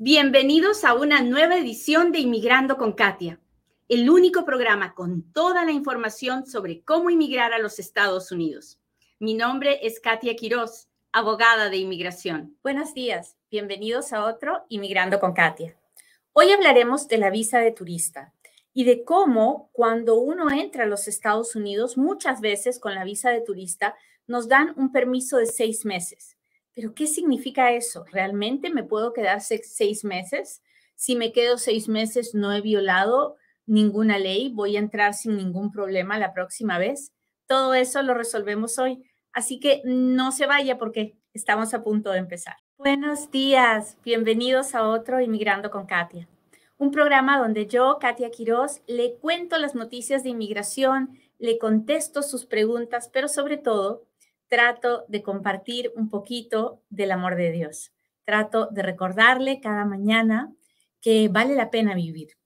Bienvenidos a una nueva edición de Inmigrando con Katia, el único programa con toda la información sobre cómo inmigrar a los Estados Unidos. Mi nombre es Katia Quiroz, abogada de inmigración. Buenos días, bienvenidos a otro Inmigrando con Katia. Hoy hablaremos de la visa de turista y de cómo cuando uno entra a los Estados Unidos, muchas veces con la visa de turista nos dan un permiso de seis meses. Pero ¿qué significa eso? ¿Realmente me puedo quedar seis meses? Si me quedo seis meses, no he violado ninguna ley, voy a entrar sin ningún problema la próxima vez. Todo eso lo resolvemos hoy. Así que no se vaya porque estamos a punto de empezar. Buenos días, bienvenidos a otro Inmigrando con Katia, un programa donde yo, Katia Quiroz, le cuento las noticias de inmigración, le contesto sus preguntas, pero sobre todo trato de compartir un poquito del amor de Dios. Trato de recordarle cada mañana que vale la pena vivir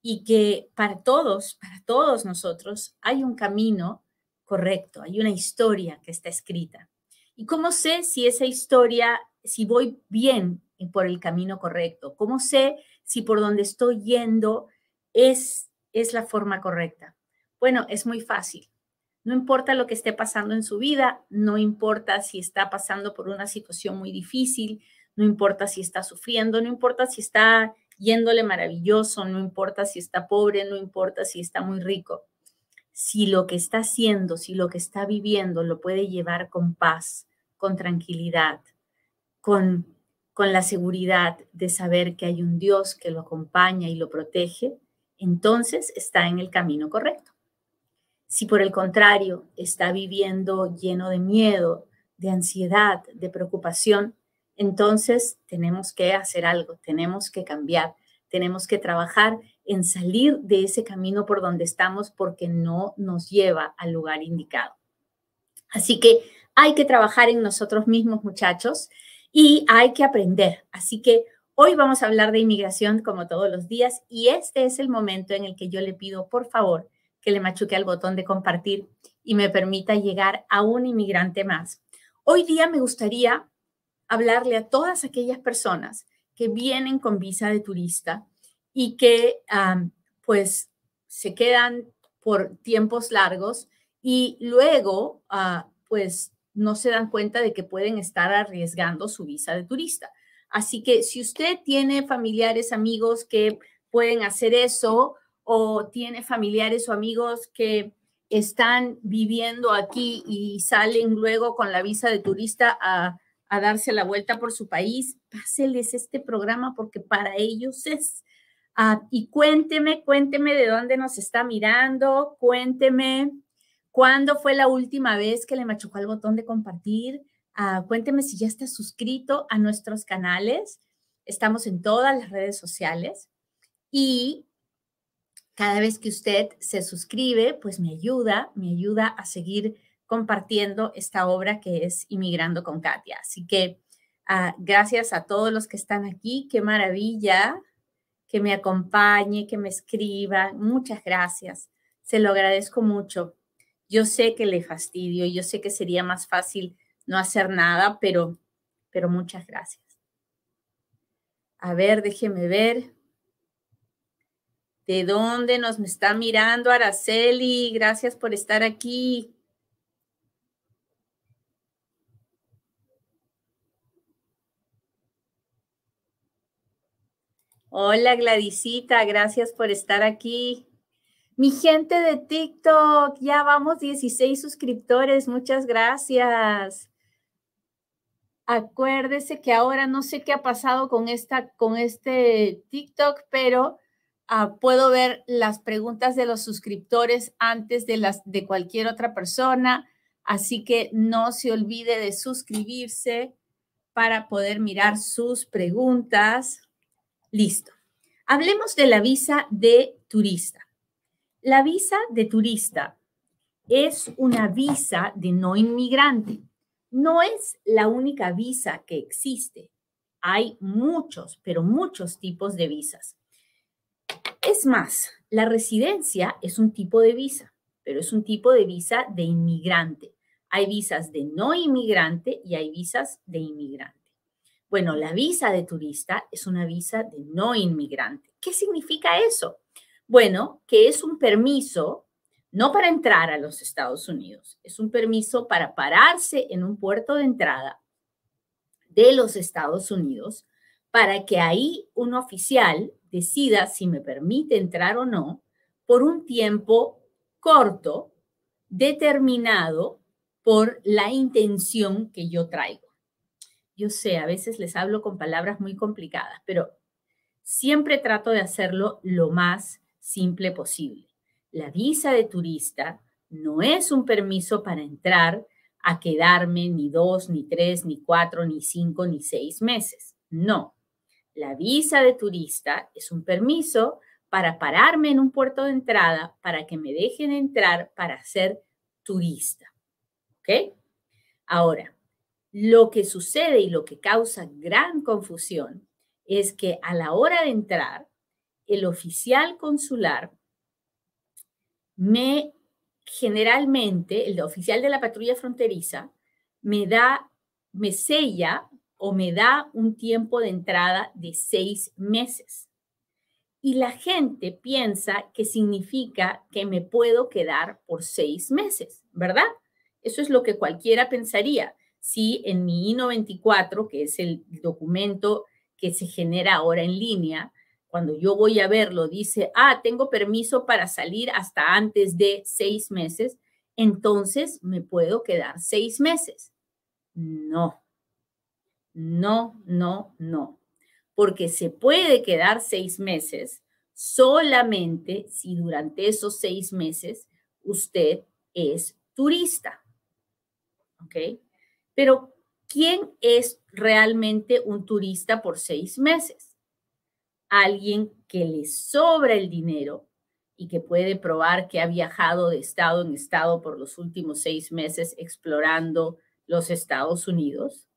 y que para todos, para todos nosotros, hay un camino correcto, hay una historia que está escrita. ¿Y cómo sé si esa historia, si voy bien por el camino correcto? ¿Cómo sé si por donde estoy yendo es, es la forma correcta? Bueno, es muy fácil. No importa lo que esté pasando en su vida, no importa si está pasando por una situación muy difícil, no importa si está sufriendo, no importa si está yéndole maravilloso, no importa si está pobre, no importa si está muy rico. Si lo que está haciendo, si lo que está viviendo lo puede llevar con paz, con tranquilidad, con, con la seguridad de saber que hay un Dios que lo acompaña y lo protege, entonces está en el camino correcto. Si por el contrario está viviendo lleno de miedo, de ansiedad, de preocupación, entonces tenemos que hacer algo, tenemos que cambiar, tenemos que trabajar en salir de ese camino por donde estamos porque no nos lleva al lugar indicado. Así que hay que trabajar en nosotros mismos, muchachos, y hay que aprender. Así que hoy vamos a hablar de inmigración como todos los días y este es el momento en el que yo le pido, por favor, que le machuque al botón de compartir y me permita llegar a un inmigrante más. Hoy día me gustaría hablarle a todas aquellas personas que vienen con visa de turista y que pues se quedan por tiempos largos y luego ah, pues no se dan cuenta de que pueden estar arriesgando su visa de turista. Así que si usted tiene familiares, amigos que pueden hacer eso, o tiene familiares o amigos que están viviendo aquí y salen luego con la visa de turista a, darse la vuelta por su país, páseles este programa porque para ellos es. Ah, y cuénteme, cuénteme de dónde nos está mirando, cuénteme cuándo fue la última vez que le machucó el botón de compartir, ah, cuénteme si ya está suscrito a nuestros canales. Estamos en todas las redes sociales y cada vez que usted se suscribe, pues me ayuda, me ayuda a seguir compartiendo esta obra que es Inmigrando con Katia. Así que ah, gracias a todos los que están aquí, qué maravilla que me acompañe, que me escriba. Muchas gracias, se lo agradezco mucho. Yo sé que le fastidio, yo sé que sería más fácil no hacer nada, pero, pero muchas gracias. A ver, déjeme ver. ¿De dónde nos está mirando Araceli? Gracias por estar aquí. Hola Gladysita, gracias por estar aquí. Mi gente de TikTok, ya vamos 16 suscriptores, muchas gracias. Acuérdese que ahora no sé qué ha pasado con esta con este TikTok, pero Ah, puedo ver las preguntas de los suscriptores antes de las de cualquier otra persona, así que no se olvide de suscribirse para poder mirar sus preguntas. Listo. Hablemos de la visa de turista. La visa de turista es una visa de no inmigrante. No es la única visa que existe. Hay muchos, pero muchos tipos de visas. Es más, la residencia es un tipo de visa, pero es un tipo de visa de inmigrante. Hay visas de no inmigrante y hay visas de inmigrante. Bueno, la visa de turista es una visa de no inmigrante. ¿Qué significa eso? Bueno, que es un permiso no para entrar a los Estados Unidos, es un permiso para pararse en un puerto de entrada de los Estados Unidos para que ahí un oficial decida si me permite entrar o no por un tiempo corto, determinado por la intención que yo traigo. Yo sé, a veces les hablo con palabras muy complicadas, pero siempre trato de hacerlo lo más simple posible. La visa de turista no es un permiso para entrar a quedarme ni dos, ni tres, ni cuatro, ni cinco, ni seis meses. No. La visa de turista es un permiso para pararme en un puerto de entrada para que me dejen entrar para ser turista. ¿Ok? Ahora, lo que sucede y lo que causa gran confusión es que a la hora de entrar, el oficial consular me generalmente, el oficial de la patrulla fronteriza, me da, me sella o me da un tiempo de entrada de seis meses. Y la gente piensa que significa que me puedo quedar por seis meses, ¿verdad? Eso es lo que cualquiera pensaría. Si en mi I-94, que es el documento que se genera ahora en línea, cuando yo voy a verlo, dice, ah, tengo permiso para salir hasta antes de seis meses, entonces me puedo quedar seis meses. No, no, no, no, porque se puede quedar seis meses solamente si durante esos seis meses usted es turista. ¿Ok? Pero, ¿quién es realmente un turista por seis meses? alguien que le sobra el dinero y que puede probar que ha viajado de estado en estado por los últimos seis meses explorando los Estados Unidos.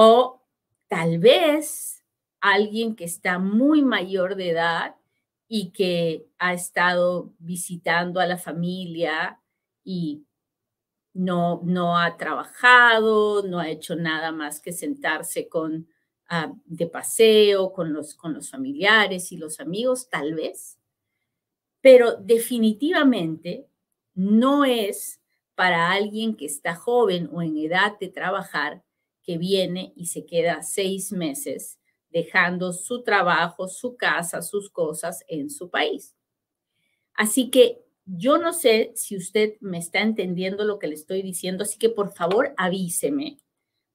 O tal vez alguien que está muy mayor de edad y que ha estado visitando a la familia y no, no ha trabajado, no ha hecho nada más que sentarse con Ah, de paseo con los, con los familiares y los amigos, tal vez, pero definitivamente no es para alguien que está joven o en edad de trabajar que viene y se queda seis meses dejando su trabajo, su casa, sus cosas en su país. Así que yo no sé si usted me está entendiendo lo que le estoy diciendo, así que por favor avíseme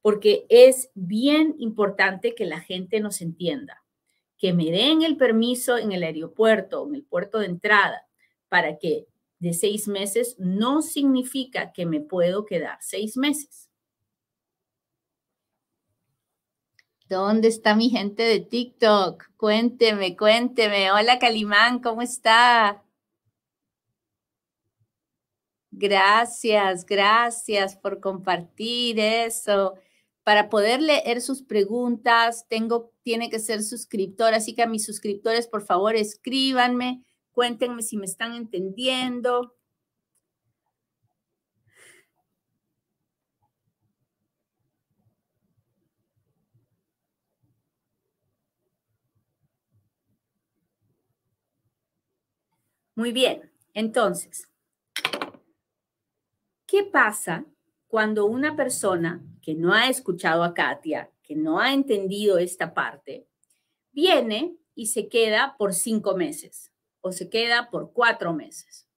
porque es bien importante que la gente nos entienda, que me den el permiso en el aeropuerto, en el puerto de entrada, para que de seis meses no significa que me puedo quedar seis meses. ¿Dónde está mi gente de TikTok? Cuénteme, cuénteme. Hola Calimán, ¿cómo está? Gracias, gracias por compartir eso para poder leer sus preguntas, tengo, tiene que ser suscriptor, así que a mis suscriptores, por favor, escríbanme, cuéntenme si me están entendiendo. Muy bien, entonces, ¿qué pasa cuando una persona que no ha escuchado a Katia, que no ha entendido esta parte, viene y se queda por cinco meses o se queda por cuatro meses.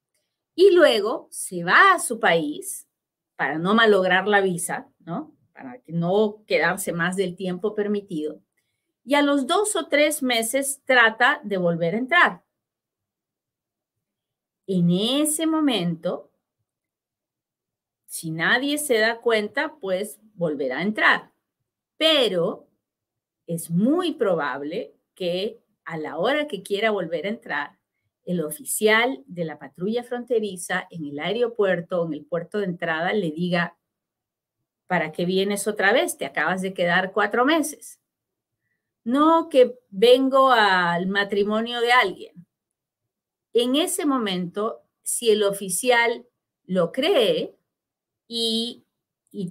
Y luego se va a su país para no malograr la visa, ¿no? Para no quedarse más del tiempo permitido. Y a los dos o tres meses trata de volver a entrar. En ese momento, si nadie se da cuenta, pues volverá a entrar. Pero es muy probable que a la hora que quiera volver a entrar, el oficial de la patrulla fronteriza en el aeropuerto, en el puerto de entrada, le diga, ¿para qué vienes otra vez? Te acabas de quedar cuatro meses. No que vengo al matrimonio de alguien. En ese momento, si el oficial lo cree, y,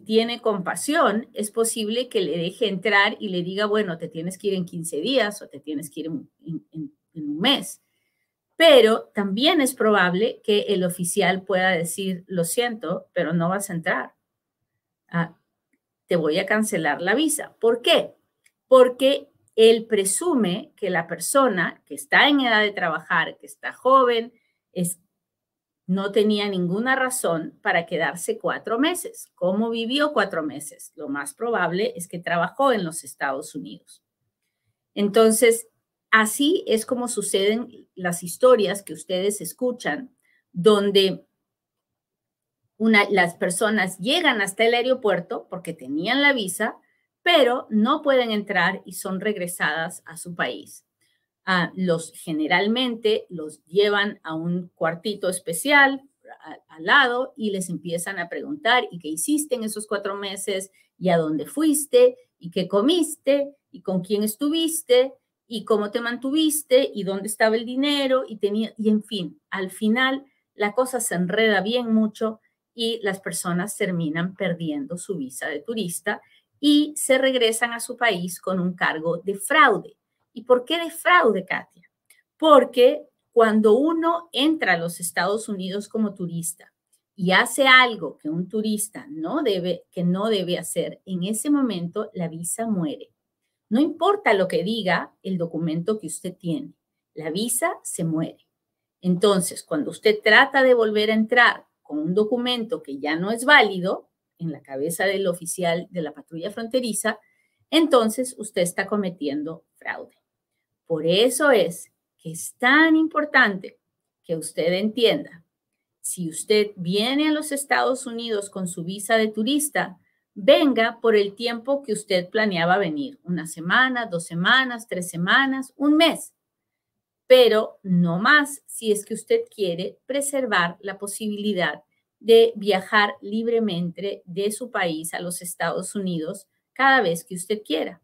tiene compasión, es posible que le deje entrar y le diga, bueno, te tienes que ir en 15 días o te tienes que ir en, un mes. Pero también es probable que el oficial pueda decir, lo siento, pero no vas a entrar. Ah, te voy a cancelar la visa. ¿Por qué? Porque él presume que la persona que está en edad de trabajar, que está joven, es, no tenía ninguna razón para quedarse cuatro meses. ¿Cómo vivió cuatro meses? Lo más probable es que trabajó en los Estados Unidos. Entonces, así es como suceden las historias que ustedes escuchan, donde las personas llegan hasta el aeropuerto porque tenían la visa, pero no pueden entrar y son regresadas a su país los generalmente los llevan a un cuartito especial al lado y les empiezan a preguntar, ¿y qué hiciste en esos cuatro meses? ¿Y a dónde fuiste? ¿Y qué comiste? ¿Y con quién estuviste? ¿Y cómo te mantuviste? ¿Y dónde estaba el dinero? Y, tenía, y en fin, al final la cosa se enreda bien mucho y las personas terminan perdiendo su visa de turista y se regresan a su país con un cargo de fraude. ¿Y por qué de fraude, Katia? Porque cuando uno entra a los Estados Unidos como turista y hace algo que un turista no debe, que no debe hacer, en ese momento la visa muere. No importa lo que diga el documento que usted tiene, la visa se muere. Entonces, cuando usted trata de volver a entrar con un documento que ya no es válido en la cabeza del oficial de la patrulla fronteriza, entonces usted está cometiendo fraude. Por eso es que es tan importante que usted entienda, si usted viene a los Estados Unidos con su visa de turista, venga por el tiempo que usted planeaba venir, una semana, dos semanas, tres semanas, un mes, pero no más si es que usted quiere preservar la posibilidad de viajar libremente de su país a los Estados Unidos cada vez que usted quiera.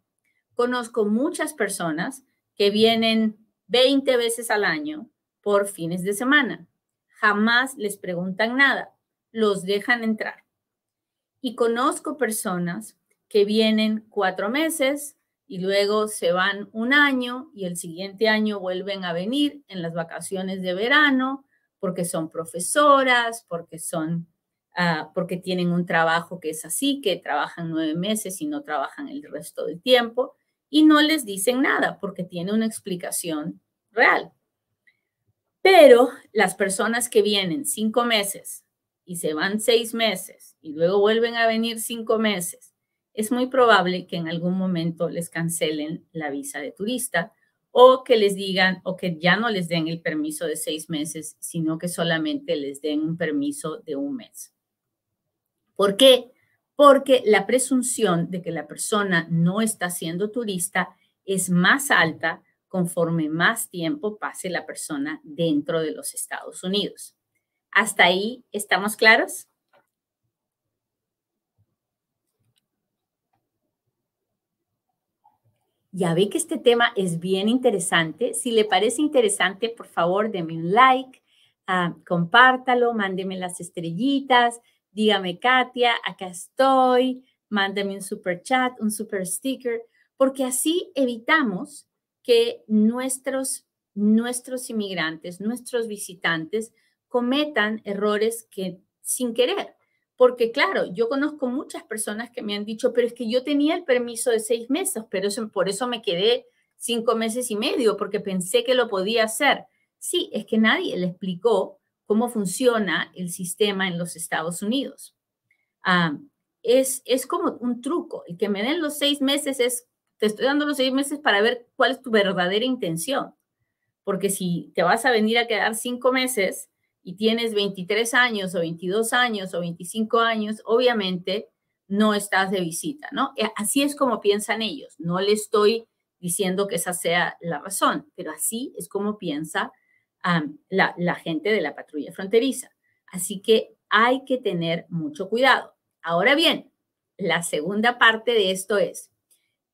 Conozco muchas personas que vienen 20 veces al año por fines de semana. Jamás les preguntan nada, los dejan entrar. Y conozco personas que vienen cuatro meses y luego se van un año y el siguiente año vuelven a venir en las vacaciones de verano porque son profesoras, porque son, ah, porque tienen un trabajo que es así, que trabajan nueve meses y no trabajan el resto del tiempo y no les dicen nada porque tiene una explicación real. Pero las personas que vienen cinco meses y se van seis meses y luego vuelven a venir cinco meses, es muy probable que en algún momento les cancelen la visa de turista o que les digan o que ya no les den el permiso de seis meses, sino que solamente les den un permiso de un mes. ¿Por qué? porque la presunción de que la persona no está siendo turista es más alta conforme más tiempo pase la persona dentro de los Estados Unidos. ¿Hasta ahí estamos claros? Ya ve que este tema es bien interesante. Si le parece interesante, por favor, deme un like, ah, compártalo, mándeme las estrellitas, dígame, Katia, acá estoy, mándame un super chat, un super sticker, porque así evitamos que nuestros, nuestros inmigrantes, nuestros visitantes cometan errores que sin querer. Porque claro, yo conozco muchas personas que me han dicho, pero es que yo tenía el permiso de seis meses, pero por eso me quedé cinco meses y medio, porque pensé que lo podía hacer. Sí, es que nadie le explicó cómo funciona el sistema en los Estados Unidos. Ah, es, es como un truco. El que me den los seis meses es, te estoy dando los seis meses para ver cuál es tu verdadera intención. Porque si te vas a venir a quedar cinco meses y tienes 23 años o 22 años o 25 años, obviamente no estás de visita, ¿no? Eh, así es como piensan ellos. No le estoy diciendo que esa sea la razón, pero así es como piensa la, gente de la patrulla fronteriza. Así que hay que tener mucho cuidado. Ahora bien, la segunda parte de esto es,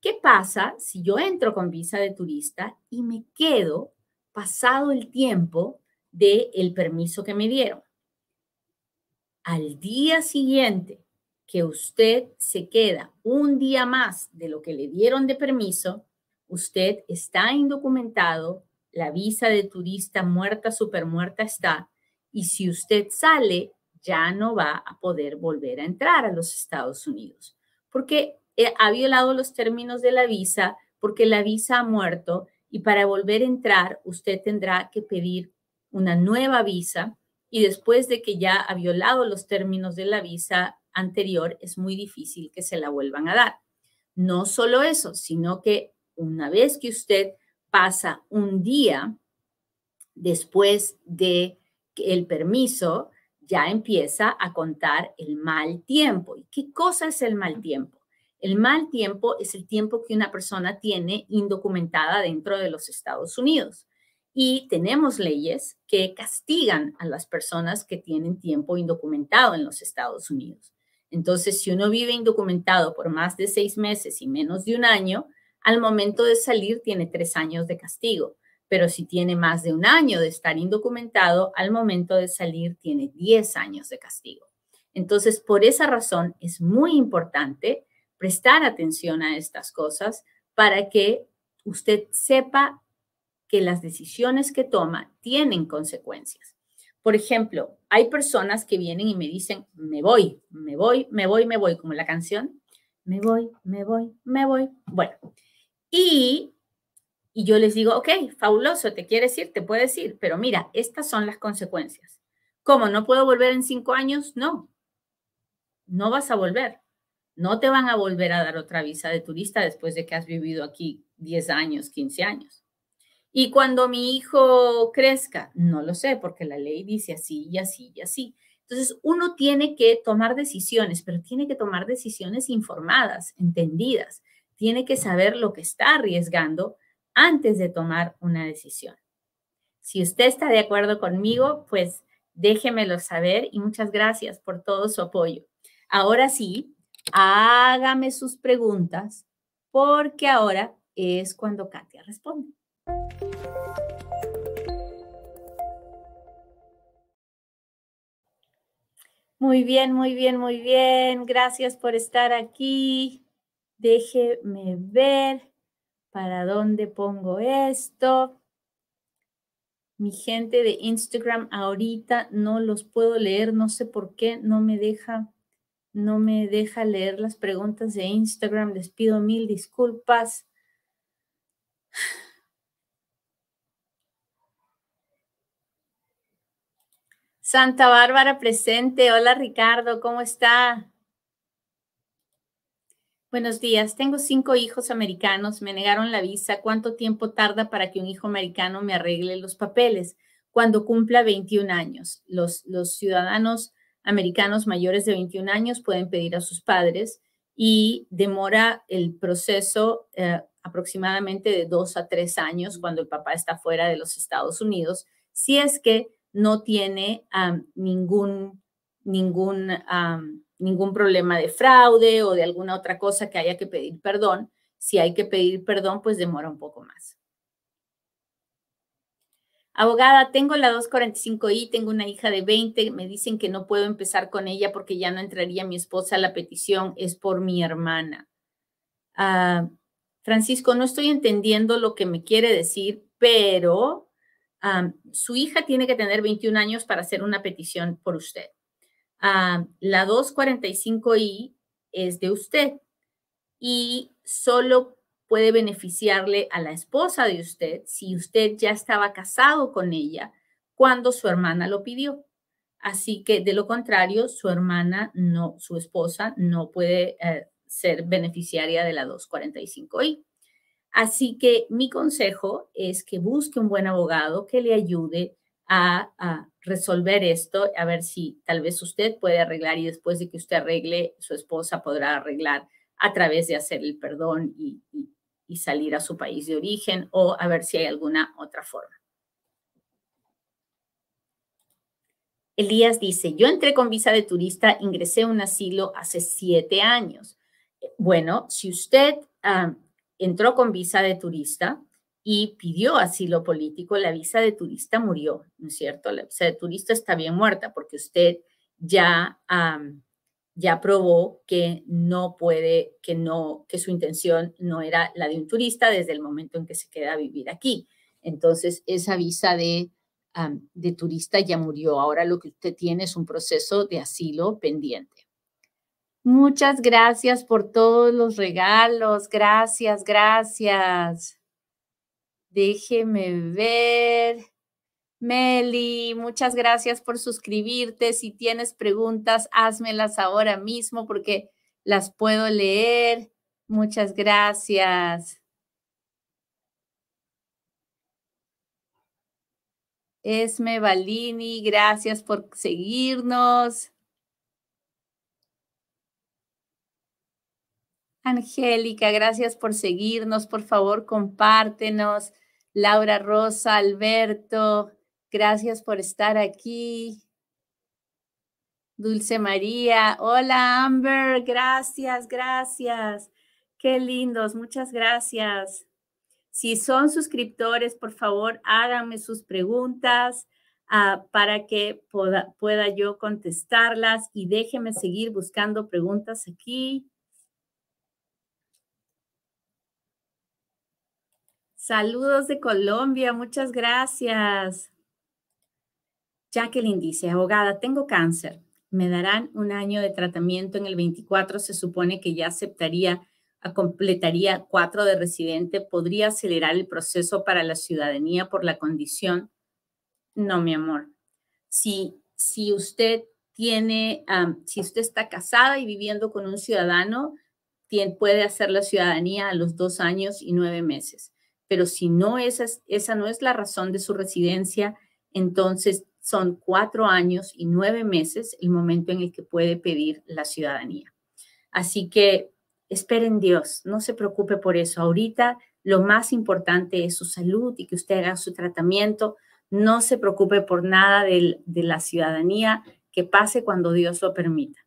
¿qué pasa si yo entro con visa de turista y me quedo pasado el tiempo del el permiso que me dieron? Al día siguiente que usted se queda un día más de lo que le dieron de permiso, usted está indocumentado, la visa de turista muerta, super muerta está, y si usted sale, ya no va a poder volver a entrar a los Estados Unidos, porque eh, ha violado los términos de la visa, porque la visa ha muerto, y para volver a entrar, usted tendrá que pedir una nueva visa, y después de que ya ha violado los términos de la visa, anterior, es muy difícil que se la vuelvan a dar. No solo eso, sino que una vez que usted pasa un día después de el permiso, ya empieza a contar el mal tiempo. ¿Y qué cosa es el mal tiempo? El mal tiempo es el tiempo que una persona tiene indocumentada dentro de los Estados Unidos. Y tenemos leyes que castigan a las personas que tienen tiempo indocumentado en los Estados Unidos. Entonces, si uno vive indocumentado por más de seis meses y menos de un año, al momento de salir tiene tres años de castigo. Pero si tiene más de un año de estar indocumentado, al momento de salir tiene diez años de castigo. Entonces, por esa razón es muy importante prestar atención a estas cosas para que usted sepa que las decisiones que toma tienen consecuencias. Por ejemplo, hay personas que vienen y me dicen, me voy, me voy, me voy, me voy, como la canción, me voy, me voy, me voy. Bueno, y, y yo les digo, ok, fabuloso, te quieres ir, te puedes ir, pero mira, estas son las consecuencias. ¿Cómo? ¿No puedo volver en cinco años? No, no vas a volver. No te van a volver a dar otra visa de turista después de que has vivido aquí 10 años, 15 años. Y cuando mi hijo crezca, no lo sé, porque la ley dice así y así y así. Entonces, uno tiene que tomar decisiones, pero tiene que tomar decisiones informadas, entendidas. Tiene que saber lo que está arriesgando antes de tomar una decisión. Si usted está de acuerdo conmigo, pues déjemelo saber y muchas gracias por todo su apoyo. Ahora sí, hágame sus preguntas porque ahora es cuando Katia responde. Muy bien, muy bien, muy bien. Gracias por estar aquí. Déjeme ver para dónde pongo esto. Mi gente de Instagram ahorita no los puedo leer, no sé por qué, no me deja, no me deja leer las preguntas de Instagram. Les pido mil disculpas. Santa Bárbara presente. Hola Ricardo, ¿cómo está? Buenos días. Tengo cinco hijos americanos. Me negaron la visa. ¿Cuánto tiempo tarda para que un hijo americano me arregle los papeles? Cuando cumpla 21 años. Los, ciudadanos americanos mayores de 21 años pueden pedir a sus padres y demora el proceso eh, aproximadamente de dos a tres años cuando el papá está fuera de los Estados Unidos, si es que no tiene ningún, ningún, ningún problema de fraude o de alguna otra cosa que haya que pedir perdón. Si hay que pedir perdón, pues demora un poco más. Abogada, tengo la 245i, tengo una hija de 20, me dicen que no puedo empezar con ella porque ya no entraría mi esposa la petición, es por mi hermana. Ah, Francisco, no estoy entendiendo lo que me quiere decir, pero su hija tiene que tener 21 años para hacer una petición por usted. la 245I es de usted y solo puede beneficiarle a la esposa de usted si usted ya estaba casado con ella cuando su hermana lo pidió. Así que de lo contrario, su hermana no, su esposa no puede eh, ser beneficiaria de la 245I. Así que mi consejo es que busque un buen abogado que le ayude a, resolver esto, a ver si tal vez usted puede arreglar y después de que usted arregle, su esposa podrá arreglar a través de hacer el perdón y, salir a su país de origen o a ver si hay alguna otra forma. Elías dice, yo entré con visa de turista, ingresé a un asilo hace siete años. Bueno, si usted ah, entró con visa de turista y pidió asilo político, la visa de turista murió, ¿no es cierto? La visa de turista está bien muerta porque usted ya, ya probó que no puede, que no, que su intención no era la de un turista desde el momento en que se queda a vivir aquí. Entonces, esa visa de, de turista ya murió. Ahora lo que usted tiene es un proceso de asilo pendiente. Muchas gracias por todos los regalos. Gracias, gracias. Déjeme ver. Meli, muchas gracias por suscribirte. Si tienes preguntas, házmelas ahora mismo porque las puedo leer. Muchas gracias. Esme Balini, gracias por seguirnos. Angélica, gracias por seguirnos. Por favor, compártenos. Laura Rosa, Alberto, Gracias por estar aquí. Dulce María, hola Amber, gracias, gracias. Qué lindos, muchas gracias. Si son suscriptores, por favor, háganme sus preguntas ah, para que pueda, pueda yo contestarlas y déjenme seguir buscando preguntas aquí. Saludos de Colombia, muchas gracias. Jacqueline dice, abogada, tengo cáncer. Me darán un año de tratamiento. En el 24 se supone que ya aceptaría, completaría cuatro de residente. ¿Podría acelerar el proceso para la ciudadanía por la condición? No, mi amor. Si, si usted tiene, si usted está casada y viviendo con un ciudadano, puede hacer la ciudadanía a los dos años y nueve meses. Pero si no, esa, esa no es la razón de su residencia, entonces son cuatro años y nueve meses el momento en el que puede pedir la ciudadanía. Así que esperen Dios, no se preocupe por eso. Ahorita lo más importante es su salud y que usted haga su tratamiento. No se preocupe por nada de, de la ciudadanía que pase cuando Dios lo permita.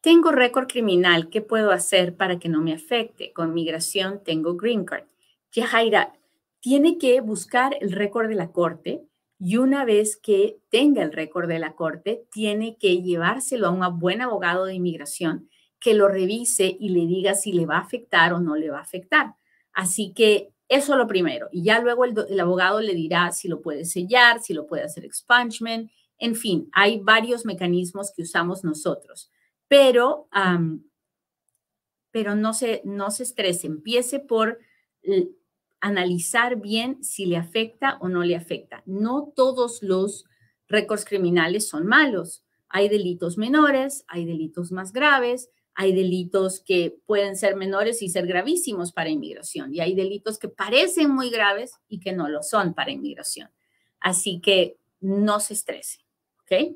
Tengo récord criminal, ¿qué puedo hacer para que no me afecte? Con migración tengo green card. Jaira tiene que buscar el récord de la corte y una vez que tenga el récord de la corte, tiene que llevárselo a un buen abogado de inmigración que lo revise y le diga si le va a afectar o no le va a afectar. Así que eso es lo primero. Y ya luego el, abogado le dirá si lo puede sellar, si lo puede hacer expungement. En fin, hay varios mecanismos que usamos nosotros. Pero, pero no, se, no se estrese. Empiece por analizar bien si le afecta o no le afecta. No todos los récords criminales son malos. Hay delitos menores, hay delitos más graves, hay delitos que pueden ser menores y ser gravísimos para inmigración y hay delitos que parecen muy graves y que no lo son para inmigración. Así que no se estrese, ¿ok?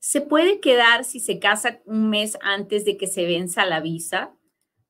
Se puede quedar si se casa un mes antes de que se venza la visa.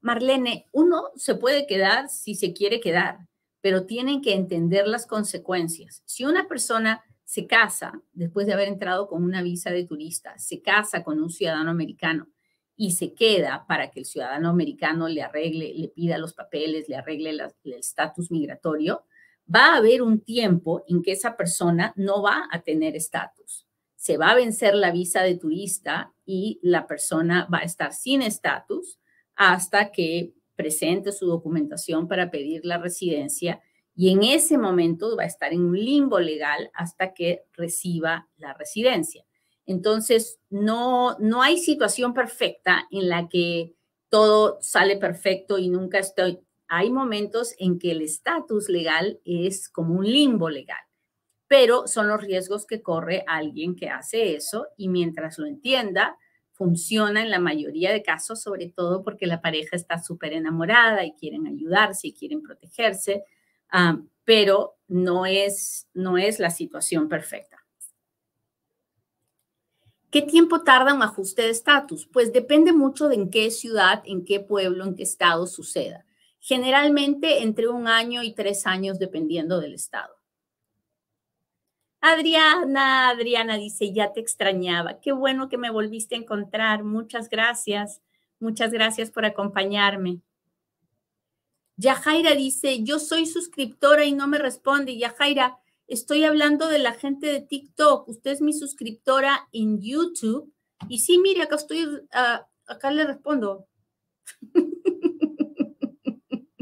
Marlene, uno se puede quedar si se quiere quedar, pero tienen que entender las consecuencias. Si una persona se casa después de haber entrado con una visa de turista, se casa con un ciudadano americano y se queda para que el ciudadano americano le arregle, le pida los papeles, le arregle el estatus migratorio, va a haber un tiempo en que esa persona no va a tener estatus. Se va a vencer la visa de turista y la persona va a estar sin estatus hasta que presente su documentación para pedir la residencia y en ese momento va a estar en un limbo legal hasta que reciba la residencia. Entonces, no, no hay situación perfecta en la que todo sale perfecto y nunca estoy. Hay momentos en que el estatus legal es como un limbo legal, pero son los riesgos que corre alguien que hace eso y mientras lo entienda, funciona en la mayoría de casos, sobre todo porque la pareja está súper enamorada y quieren ayudarse y quieren protegerse, pero no es, no es la situación perfecta. ¿Qué tiempo tarda un ajuste de estatus? Pues depende mucho de en qué ciudad, en qué pueblo, en qué estado suceda. Generalmente entre un año y tres años dependiendo del estado. Adriana, Adriana dice, ya te extrañaba. Qué bueno que me volviste a encontrar. Muchas gracias. Muchas gracias por acompañarme. Yajaira dice, yo soy suscriptora y no me responde. Yajaira, estoy hablando de la gente de TikTok. Usted es mi suscriptora en YouTube. Y sí, mire, acá estoy, uh, acá le respondo.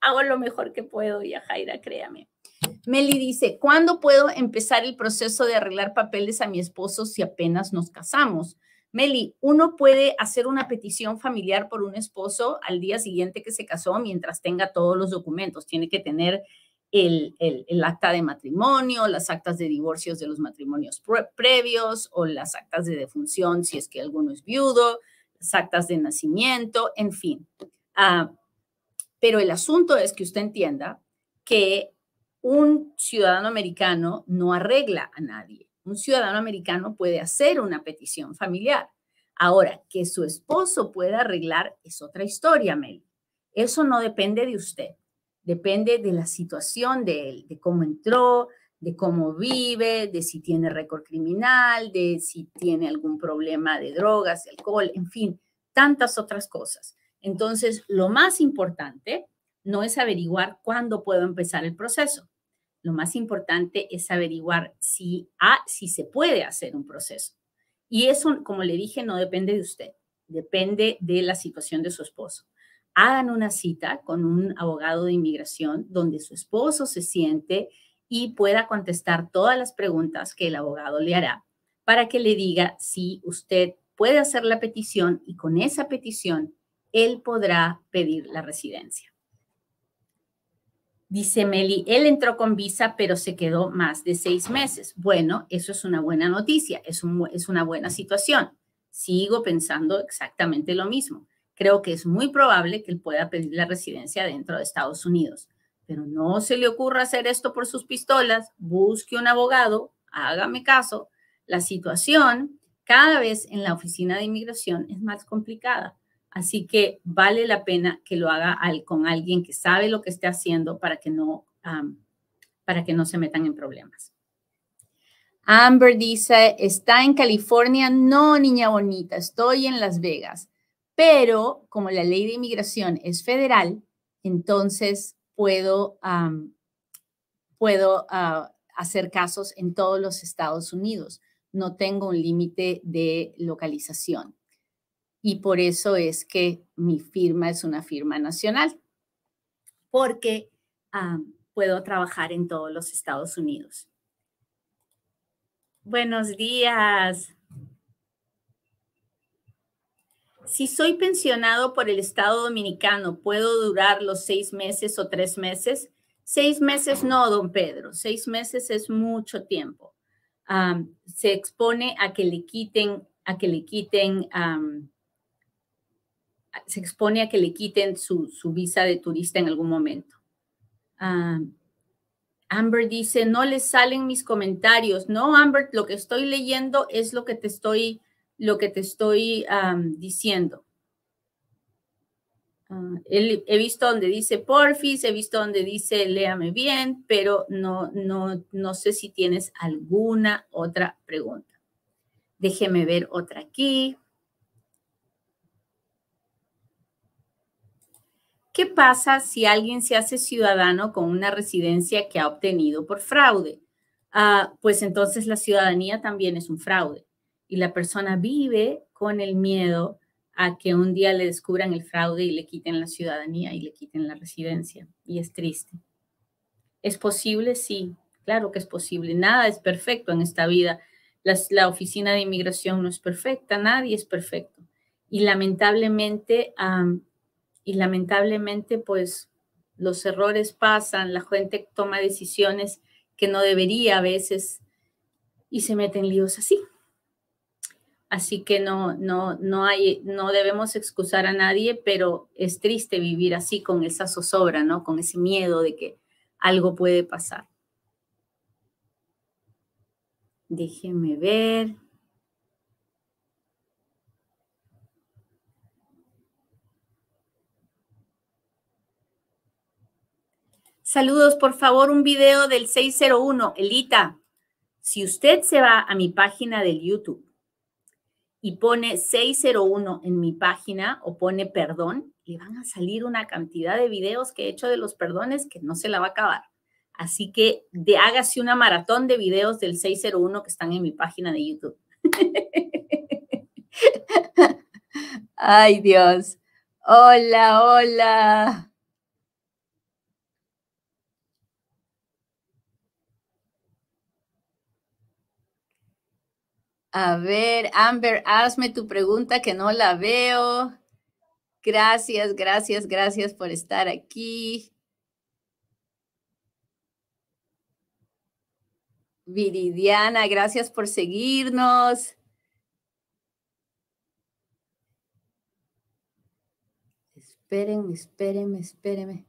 Hago lo mejor que puedo, Yajaira, créame. Meli dice, ¿cuándo puedo empezar el proceso de arreglar papeles a mi esposo si apenas nos casamos? Meli, uno puede hacer una petición familiar por un esposo al día siguiente que se casó mientras tenga todos los documentos. Tiene que tener el, acta de matrimonio, las actas de divorcios de los matrimonios previos o las actas de defunción si es que alguno es viudo, las actas de nacimiento, en fin. Ah, pero el asunto es que usted entienda que un ciudadano americano no arregla a nadie. Un ciudadano americano puede hacer una petición familiar. Ahora, que su esposo pueda arreglar es otra historia, Mel. Eso no depende de usted. Depende de la situación de él, de cómo entró, de cómo vive, de si tiene récord criminal, de si tiene algún problema de drogas, de alcohol, en fin, tantas otras cosas. Entonces, lo más importante no es averiguar cuándo puedo empezar el proceso. Lo más importante es averiguar si, si se puede hacer un proceso. Y eso, como le dije, no depende de usted, depende de la situación de su esposo. Hagan una cita con un abogado de inmigración donde su esposo se siente y pueda contestar todas las preguntas que el abogado le hará para que le diga si usted puede hacer la petición y con esa petición él podrá pedir la residencia. Dice Meli, él entró con visa, pero se quedó más de seis meses. Bueno, eso es una buena noticia, es, es una buena situación. Sigo pensando exactamente lo mismo. Creo que es muy probable que él pueda pedir la residencia dentro de Estados Unidos. Pero no se le ocurra hacer esto por sus pistolas. Busque un abogado, hágame caso. La situación cada vez en la oficina de inmigración es más complicada. Así que vale la pena que lo haga con alguien que sabe lo que esté haciendo para que no, para que no se metan en problemas. Amber dice, ¿está en California? No, niña bonita, estoy en Las Vegas. Pero como la ley de inmigración es federal, entonces puedo, puedo ah, hacer casos en todos los Estados Unidos. No tengo un límite de localización y por eso es que mi firma es una firma nacional, porque puedo trabajar en todos los Estados Unidos. Buenos días. Si soy pensionado por el Estado Dominicano, ¿puedo durar los seis meses o tres meses? Seis meses no, don Pedro. Seis meses es mucho tiempo. se expone a que le quiten, a que le quiten se expone a que le quiten su, visa de turista en algún momento. Ah, Amber dice, no le salen mis comentarios. No, Amber, lo que estoy leyendo es lo que te estoy, lo que te estoy diciendo. Ah, he visto donde dice porfis, he visto donde dice léame bien, pero no, no, no sé si tienes alguna otra pregunta. Déjeme ver otra aquí. ¿Qué pasa si alguien se hace ciudadano con una residencia que ha obtenido por fraude? Ah, pues entonces la ciudadanía también es un fraude y la persona vive con el miedo a que un día le descubran el fraude y le quiten la ciudadanía y le quiten la residencia. Y es triste. ¿Es posible? Sí, claro que es posible. Nada es perfecto en esta vida. La, oficina de inmigración no es perfecta, nadie es perfecto. Y lamentablemente y lamentablemente pues los errores pasan, la gente toma decisiones que no debería a veces y se meten líos así. Así que no, no, no hay, no debemos excusar a nadie, pero es triste vivir así con esa zozobra, ¿no? Con ese miedo de que algo puede pasar. Déjenme ver. Saludos, por favor, un video del 601. Elita, si usted se va a mi página del YouTube y pone 601 en mi página o pone perdón, le van a salir una cantidad de videos que he hecho de los perdones que no se la va a acabar. Así que de, hágase una maratón de videos del 601 que están en mi página de YouTube. Ay, Dios. Hola, hola. A ver, Amber, hazme tu pregunta que no la veo. Gracias, gracias, gracias por estar aquí. Viridiana, gracias por seguirnos. Espérenme, espérenme, espérenme.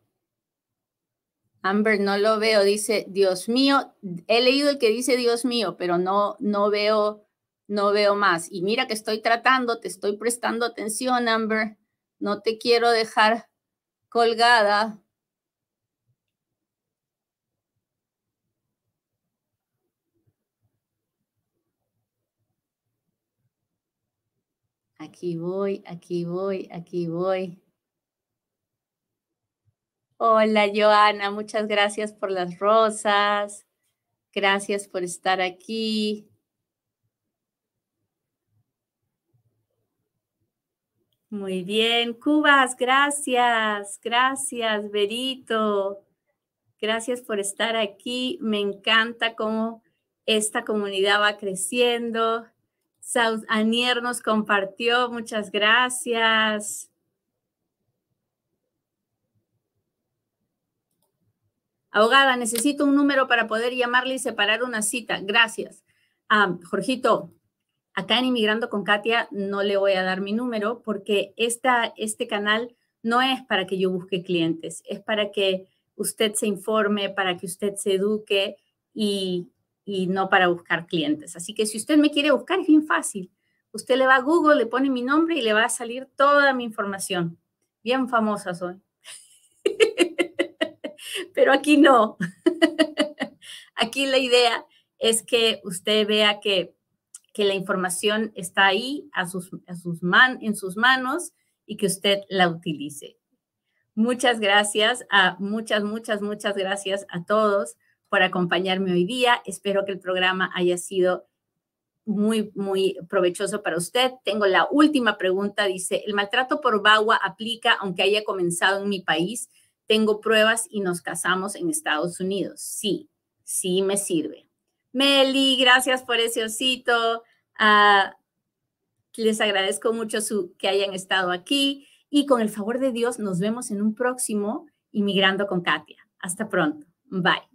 Amber, no lo veo, dice, Dios mío, he leído el que dice Dios mío, pero no, no veo, no veo más. Y mira que estoy tratando, te estoy prestando atención, Amber. No te quiero dejar colgada. Aquí voy, aquí voy, aquí voy. Hola, Joana, muchas gracias por las rosas. Gracias por estar aquí. Muy bien, Cubas, gracias, gracias, Berito. Gracias por estar aquí. Me encanta cómo esta comunidad va creciendo. Anier nos compartió, muchas gracias. Abogada, necesito un número para poder llamarle y separar una cita. Gracias. Ah, Jorgito, acá en Inmigrando con Katia no le voy a dar mi número porque esta, este canal no es para que yo busque clientes, es para que usted se informe, para que usted se eduque y, y no para buscar clientes. Así que si usted me quiere buscar, es bien fácil. Usted le va a Google, le pone mi nombre y le va a salir toda mi información. Bien famosa soy. pero aquí no. aquí la idea es que usted vea que, la información está ahí a sus, sus man, en sus manos y que usted la utilice. Muchas gracias, a, muchas, muchas, muchas gracias a todos por acompañarme hoy día. Espero que el programa haya sido muy, muy provechoso para usted. Tengo la última pregunta. Dice, ¿el maltrato por bagua aplica aunque haya comenzado en mi país? tengo pruebas y nos casamos en Estados Unidos. Sí, sí me sirve. Meli, gracias por ese osito. Ah, les agradezco mucho su, que hayan estado aquí y con el favor de Dios nos vemos en un próximo Inmigrando con Katia. Hasta pronto. Bye.